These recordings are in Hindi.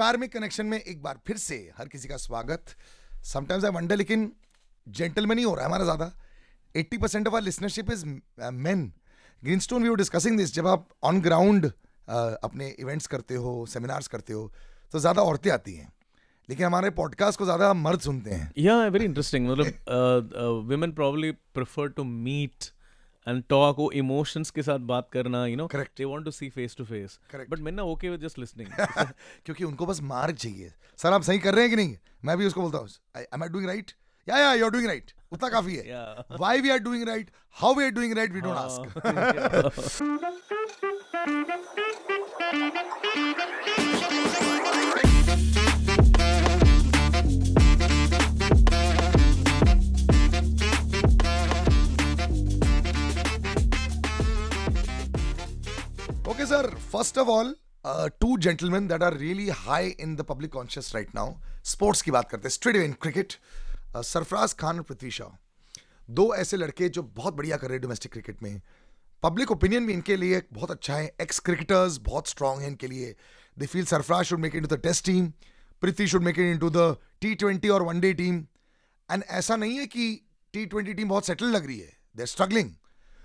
कार्मिक कनेक्शन में एक बार फिर से हर किसी का स्वागत। समटाइम्स आई वंडर लेकिन जेंटलमैन ही हो रहा है हमारा ज़्यादा। 80% percent of our listenership is men greenstone we were discussing this जब आप ऑन ग्राउंड अपने इवेंट्स करते हो सेमिनार्स करते हो तो ज़्यादा औरतें आती हैं। लेकिन हमारे पॉडकास्ट को ज़्यादा मर्द सुनते हैं। Yeah, very interesting. मतलब uh, uh, women probably prefer to meet and talk वो emotions के साथ बात करना you know Correct. they want to see face to face. Correct. but men are okay with just listening. क्योंकि उनको बस मार्क चाहिए। सर आप सही कर रहे हैं कि नहीं? मैं भी उसको बोलता हूँ एम आई डूइंग राइट या या यू आर डूइंग राइट उतना काफ़ी है. Why we are doing right how we are doing right we don't ask of all, uh, two gentlemen that are really high in the public conscious right now. Sports की बात करते हैं straight in cricket. Sarfaraz Khan और पृथ्वी शाह दो ऐसे लड़के जो बहुत बढ़िया कर रहे हैं डोमेस्टिक क्रिकेट में। पब्लिक ओपिनियन भी इनके लिए बहुत अच्छा है। एक्स क्रिकेटर्स बहुत स्ट्रांग हैं इनके लिए। They feel Sarfaraz should make it to the test team Prithvi should make it into the T twenty और वनडे टीम एंड ऐसा नहीं है कि टी ट्वेंटी टीम बहुत सेटल लग रही है। They are struggling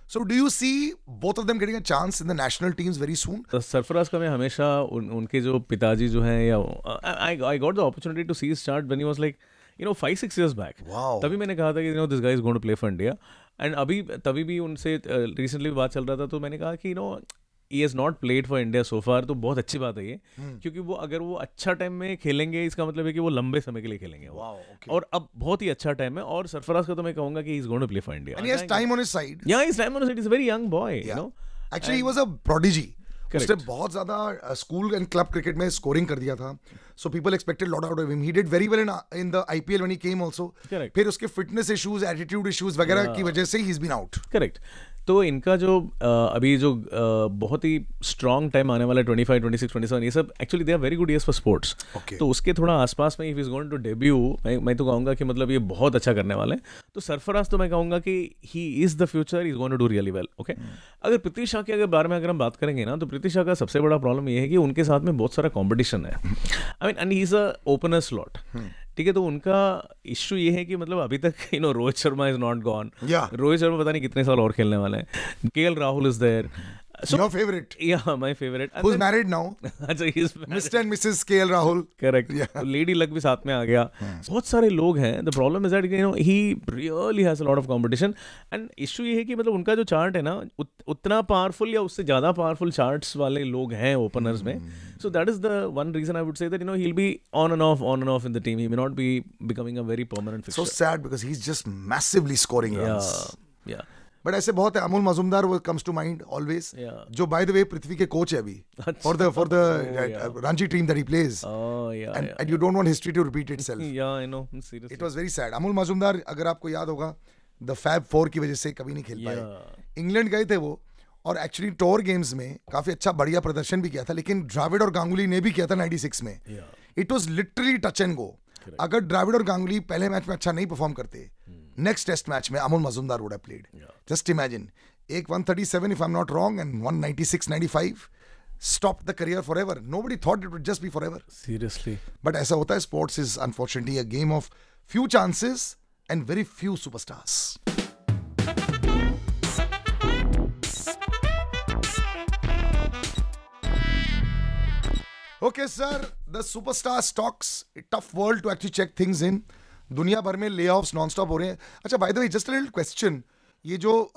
so do you see both of them getting a chance in the national teams very soon Sarfaraz का मैं हमेशा उन, उनके जो पिताजी जो हैं या I I got the opportunity to see start when he was like you know five six years back Wow. तभी मैंने कहा था कि you know this guys going to play for India and अभी तभी भी उनसे रिसेंटली uh, बात चल रहा था तो मैंने कहा कि you know he has not played for India so far तो बहुत अच्छी बात है ये। क्योंकि वो अगर वो अच्छा टाइम में खेलेंगे इसका मतलब है कि वो लंबे समय के लिए खेलेंगे। Wow, okay. और अब बहुत ही अच्छा टाइम है और सरफराज का तो मैं कहूँगा कि is going to play for India he has time on या is time on it is very young boy you know Actually, he was a prodigy. Correct. उसने बहुत ज़्यादा स्कूल एंड क्लब क्रिकेट में स्कोरिंग कर दिया था। So people expected lot out of him he did very well in in the IPL when he came also फिर उसके फिटनेस इश्यूज़ एटीट्यूड इश्यूज़ वगैरह की वजह से he is been out correct तो इनका जो अभी जो बहुत ही स्ट्रॉन्ग टाइम आने वाला है twenty five twenty six twenty seven ये सब actually they are very good years for sports तो उसके थोड़ा आसपास में if is going to debut मैं मैं तो कहूँगा कि मतलब ये बहुत अच्छा करने वाले हैं। तो सरफराज तो मैं कहूँगा कि he is the future is going to do really well okay अगर पृथ्वी शाह के अगर बारे में अगर हम बात करेंगे ना तो पृथ्वी शाह का सबसे बड़ा प्रॉब्लम ये है कि उनके साथ में बहुत सारा कॉम्पिटिशन है। I mean and he is a opener slot ठीक है तो उनका इश्यू ये है कि मतलब अभी तक you know Rohit Sharma is not gone Rohit Sharma पता नहीं कितने साल और खेलने वाले हैं. K Rahul is there your favourite या my favourite who is married now अच्छा he is Mr and Mrs KL Rahul correct lady luck भी साथ में आ गया. बहुत सारे लोग हैं. The problem is that you know he really has a lot of competition and issue ये है कि मतलब उनका जो चार्ट है ना उत, उतना पावरफुल या उससे ज़्यादा पावरफुल चार्ट्स वाले लोग हैं ओपनर्स में. So that is the one reason I would say that you know he will be on and off on and off in the team he may not be becoming a very permanent so sad because he is just massively scoring runs या बट ऐसे बहुत है अमोल मजुमदार वो कम्स टू माइंड ऑलवेज जो बाय द वे पृथ्वी के कोच है अभी for the for the Ranchi team that he plays Oh yeah, and, yeah. and you don't want history to repeat itself. Yeah, I know. Seriously. It was very sad. Amol Majumdar अगर आपको याद होगा द फैब फोर की वजह से कभी नहीं खेल. पाए इंग्लैंड गए थे वो और एक्चुअली टोर गेम्स में काफ़ी अच्छा बढ़िया प्रदर्शन भी किया था लेकिन द्राविड और गांगुली ने भी किया था 96 में it was literally touch and go अगर द्राविड और गांगुली पहले मैच में अच्छा नहीं परफॉर्म करते नेक्स्ट टेस्ट मैच में Amol Majumdar would have played just imagine एक 137 if I am not wrong and 196 95 stopped the career forever. Nobody thought it would just be forever. Seriously. But ऐसा होता है sports is unfortunately a game of few chances and very few superstars okay sir the superstar stocks tough world to actually check things in दुनिया भर में ले ऑफ्स नॉन स्टॉप हो रहे हैं। अच्छा by the way just little question ये जो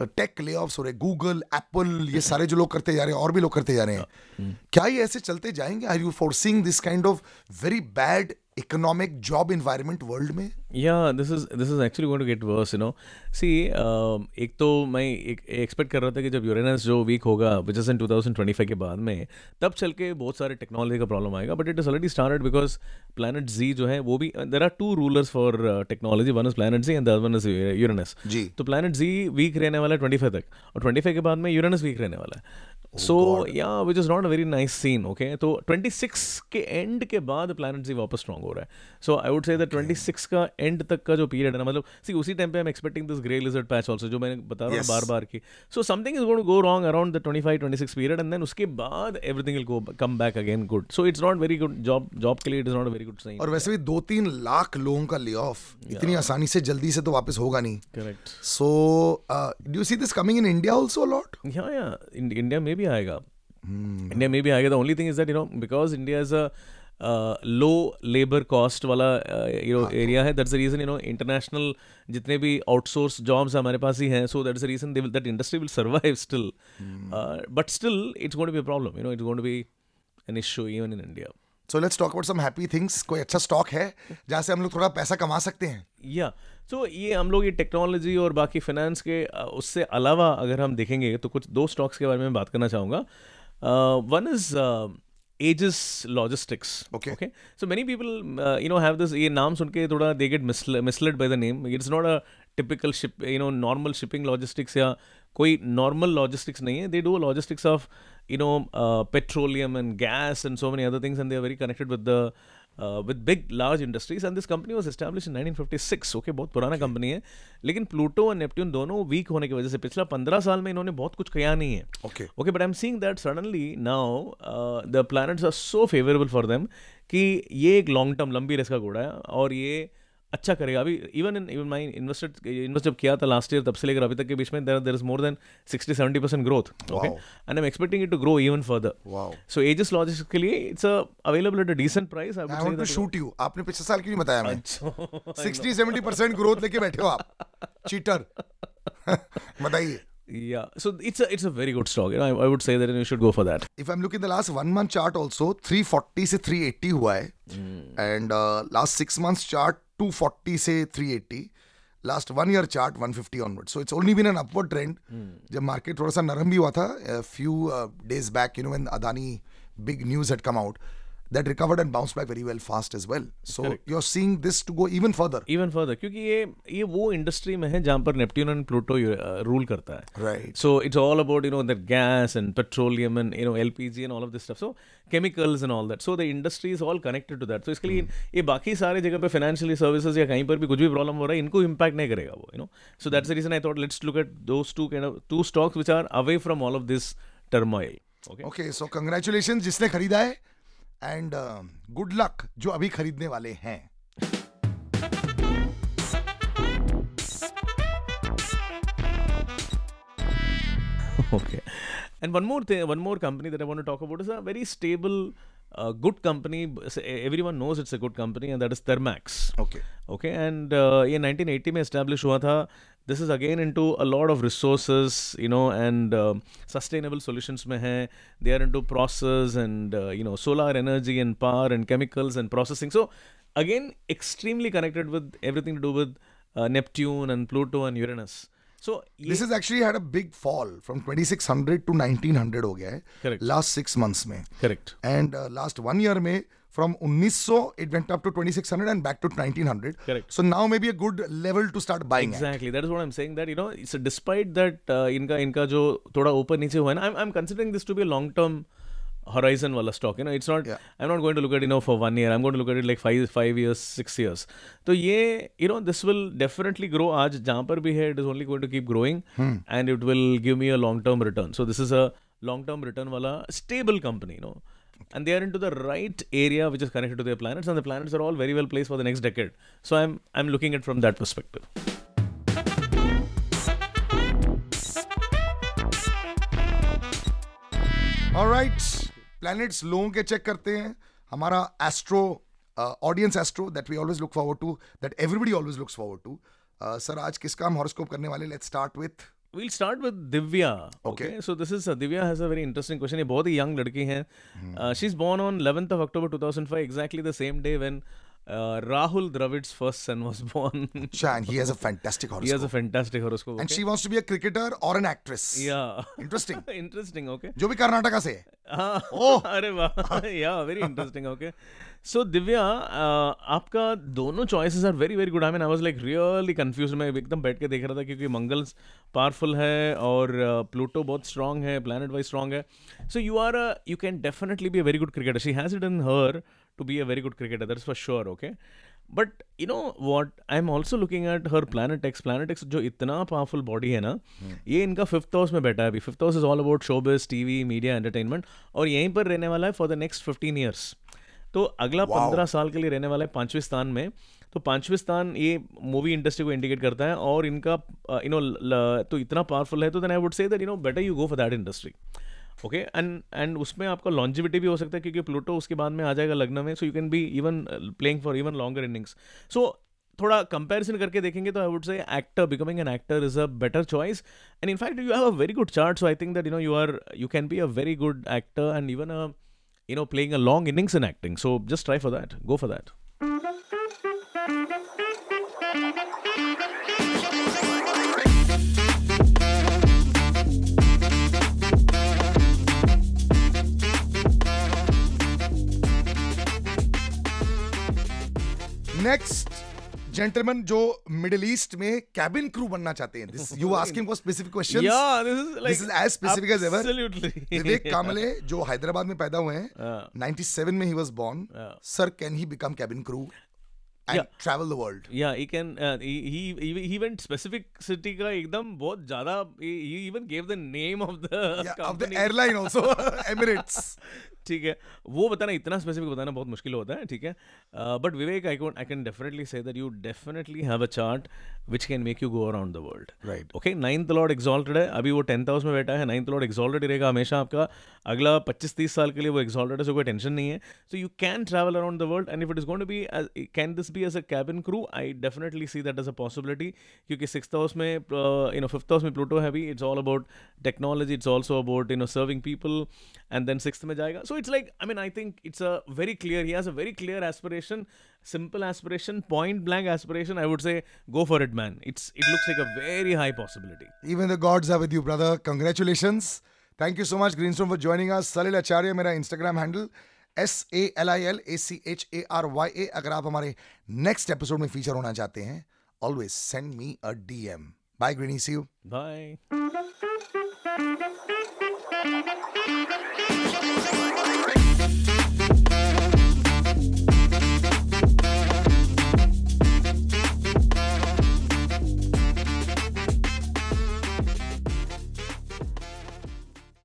टेक ले ऑफ़ हो रहे हैं गूगल एप्पल ये सारे जो लोग करते जा रहे हैं और भी लोग करते जा रहे हैं क्या ये ऐसे चलते जाएँगे? Are you forcing this kind of very bad economic job environment world में? Yeah, this is this is actually going to get worse, you know. See, um, एक तो मैं एक एक्सपेक्ट कर रहा था कि जब यूरेनस जो वीक होगा विच इज़ इन 2025 के बाद में तब चल के बहुत सारे टेक्नोलॉजी का प्रॉब्लम आएगा but it is already started because planet जी जो है वो भी there are two rulers for technology one is planet ji and one is Uranus ji. तो प्लानट जी वीक रहने वाला है ट्वेंटी तक और ट्वेंटी के बाद में यूरेनस वीक रहने वाला है। सो या which is not a very nice scene okay तो ट्वेंटी सिक्स के एंड के बाद प्लानट जी वापस स्ट्रॉन्ग हो रहा है। So I would say that 26 का एंड तक का जो पीरियड है ना मतलब सी उसी टाइम पे I am expecting this grey lizard patch also जो मैंने बता रहा हूँ Yes. बार बार की। So something is going to go wrong around the 25 26 period and then उसके बाद everything will go come back again good so it's not very good job job के लिए it is not very good sign और वैसे भी दो तीन लाख लोगों का ले ऑफ़ इतनी आसानी से जल्दी से तो वापस होगा नहीं। Correct so do see this coming in India also lot Yeah, yeah. In, India में भी आएगा. India में भी आएगा. The only thing is that you know because India is a low labour cost वाला यू नो एरिया है that's a reason you know international जितने भी आउटसोर्स जॉब्स हमारे पास ही हैं so that's the reason they that industry will survive still but still it's going to be problem you know it's going to be an issue even in India so let's talk about some happy things कोई अच्छा स्टॉक है जहाँ से हम लोग थोड़ा पैसा कमा सकते हैं? या सो ये हम लोग ये टेक्नोलॉजी और बाकी फाइनेंस के उससे अलावा अगर हम देखेंगे तो कुछ दो स्टॉक्स के बारे में बात करना चाहूँगा। One is Aegis Logistics okay okay so many people you know have this ये नाम सुन के थोड़ा they get misled by the name it's not a typical ship you know normal shipping logistics या कोई नॉर्मल लॉजिस्टिक्स नहीं है. They do logistics of you know petroleum and gas and so many other things and they are very connected with with with big large industries and this company was establish fifty six okay बहुत पुराना कंपनी है लेकिन प्लूटो और नेप्ट्यून दोनों वीक होने की वजह से पिछला पंद्रह साल में इन्होंने बहुत कुछ किया नहीं है। Okay okay but I am seeing that suddenly now the planets are so favourable for them कि ये एक लॉन्ग टर्म लंबी रेस का घोड़ा है और ये अच्छा करेगा। अभी even in even my invested invest जब किया था लास्ट ईयर तब से लेकर अभी तक के बीच में there is more than sixty seventy percent growth okay and I am expecting it to grow even further so Aegis लॉजिस्ट के लिए it's available at a decent price I want to shoot you आपने पिछले साल क्यों नहीं बताया मैं अच्छा। सिक्सटी सेवेंटी परसेंट ग्रोथ लेके बैठे हो आप। चीटर बताइए। yeah so it's a it's a very good stock you know I, I would say that you should go for that if I am looking the last one month chart also 340 से 380 हुआ है uh, and last six months chart 240 से 380 last one year chart 150 onward so it's only been an upward trend जब मार्केट थोड़ा सा नरम भी हुआ था few days back you know when Adani big news had come out that recovered and bounced back very well fast as well so Correct. you're seeing this to go even further even further क्योंकि ये ये वो इंडस्ट्री में है जहाँ पर नेपट्यून एंड प्लूटो रूल करता है right So it's all about you know that gas and petroleum and you know LPG and all of this stuff. So chemicals and all that. So the industry is all connected to that. So इसके लिए ये बाकी सारे जगह पे financially services या कहीं पर भी कुछ भी प्रॉब्लम हो रहा है इनको इम्पैक्ट नहीं करेगा वो you know so that's the reason I thought let's look at those two kind of two stocks which are away from all of this turmoil okay okay so congratulation जिसने खरीदा है एंड गुड लक जो अभी खरीदने वाले हैं okay and one more thing one more company that i want to talk about is a very stable uh, good company S- everyone knows it's a good company and that is thermax okay okay and uh, ये 1980 में establish हुआ था this is again into a lot of resources you know and uh, sustainable solutions में है they are into process and uh, you know solar energy and power and chemicals and processing so again extremely connected with everything to do with uh, Neptune and Pluto and Uranus so ये- this is actually had a big fall from 2600 to 1900 हो गया है Correct. लास्ट सिक्स मंथ्स में correct and last one year में from 1900 it went up to 2600 and back to 1900 Correct. So now maybe a good level to start buying Exactly. That is what I'm saying. That you know, it's despite that uh, इनका इनका जो थोड़ा ऊपर नीचे हुआ है ना, I'm I'm considering this to be a long term horizon wala stock you know it's not yeah. i'm not going to look at it you now for one year i'm going to look at it like five five years six years so yeah you know this will definitely grow aaj jahan par bhi hai it is only going to keep growing hmm. and it will give me a long term return so this is a long term return wala stable company you know okay. and they are into the right area which is connected to their planets and the planets are all very well placed for the next decade so i'm i'm looking at from that perspective All right. Planets लोगों के चेक करते हैं हमारा astro audience astro that we always look forward to that everybody always looks forward to sir आज किसका हम हॉरोस्कोप करने वाले let's start with We'll start with Divya. Okay. okay. So this is uh, Divya has a very interesting question. ये बहुत ही young लड़की है. Uh, she's born on 11th of October 2005, exactly the same day when uh, Rahul Dravid's first son was born. and he has a fantastic horoscope. he has a fantastic horoscope. Okay? and she wants to be a cricketer or an actress yeah. interesting interesting. Okay. जो भी कर्नाटका से है हाँ Oh. अरे वाह। Yeah very interesting okay so Divya uh, आपका दोनों choices are very very good I mean I was like really confuse मैं एकदम बैठ के देख रहा था क्योंकि मंगल पावरफुल है और प्लूटो बहुत स्ट्रांग है प्लानट वाइज स्ट्रांग है. So you are you can definitely be a very good cricketer she has it in her to be a very good cricketer cricketer. That's sure sure. Okay. You know what I am also looking at her planet X Planet X जो इतना पावरफुल बॉडी है ना ये इनका फिफ्थ हाउस में बैठा है अभी। Fifth house is all about showbiz TV media entertainment और यहीं पर रहने वाला है for the next fifteen years तो अगला पंद्रह साल के लिए रहने वाला है पाँचवें स्थान में। तो पाँचवें स्थान ये मूवी इंडस्ट्री को इंडिकेट करता है और इनका यू नो तो इतना पावरफुल है तो then I would say that you know better you go for that industry okay and and उसमें आपका लॉन्जिविटी भी हो सकता है क्योंकि प्लूटो उसके बाद में आ जाएगा लग्न में so you can be even playing for even longer innings so थोड़ा कंपैरिजन करके देखेंगे तो I would say actor becoming an actor is a better choice and in fact you have a very good chart so I think that you know you are you can be a very good actor and even a you know, playing a long innings in acting. So, just try for that. Go for that. Next gentleman जो मिडिल ईस्ट में कैबिन क्रू बनना चाहते हैं. This you asking for specific questions या this is like this is as specific as ever absolutely Vivek Kamle जो हैदराबाद में पैदा हुए हैं Yeah. 97 में ही was born sir can he become cabin crew and Yeah. Travel the world yeah he can uh, he, he he went specific city का एकदम बहुत ज़्यादा he, he even gave the name of the of the company. Airline also Emirates ठीक है। वो बताना इतना स्पेसिफिक बताना बहुत मुश्किल होता है ठीक है? But Vivek I can I can definitely say that you definitely have a chart which can make you go around the world Right. Okay ninth lord exalted है अभी वो टेंथ हाउस में बैठा है नाइन्थ लॉर्ड एक्सॉल्टेड रहेगा हमेशा आपका। अगला 25-30 साल के लिए वो एक्सॉल्टेड है सो कोई टेंशन नहीं है। So you can travel around the world and if it is going to be can this possibility as a cabin crew I definitely see that as a possibility क्योंकि सिक्स हाउस में यू नो फिफ्थ हाउस में प्लूटो है भी it's all about technology it's also about you know serving people and then six में जाएगा. So it's like I mean I think it's a very clear he as a very clear aspiration simple aspiration point blank aspiration I would say go for it man it's it looks like a very high possibility even the gods are with you brother congratulation thank you so much green stone for joining us Salil Acharya मेरा Instagram handle S A L I L A C H A R Y A अगर आप हमारे नेक्स्ट एपिसोड में फीचर होना चाहते हैं always send me a D M bye greenie see you bye.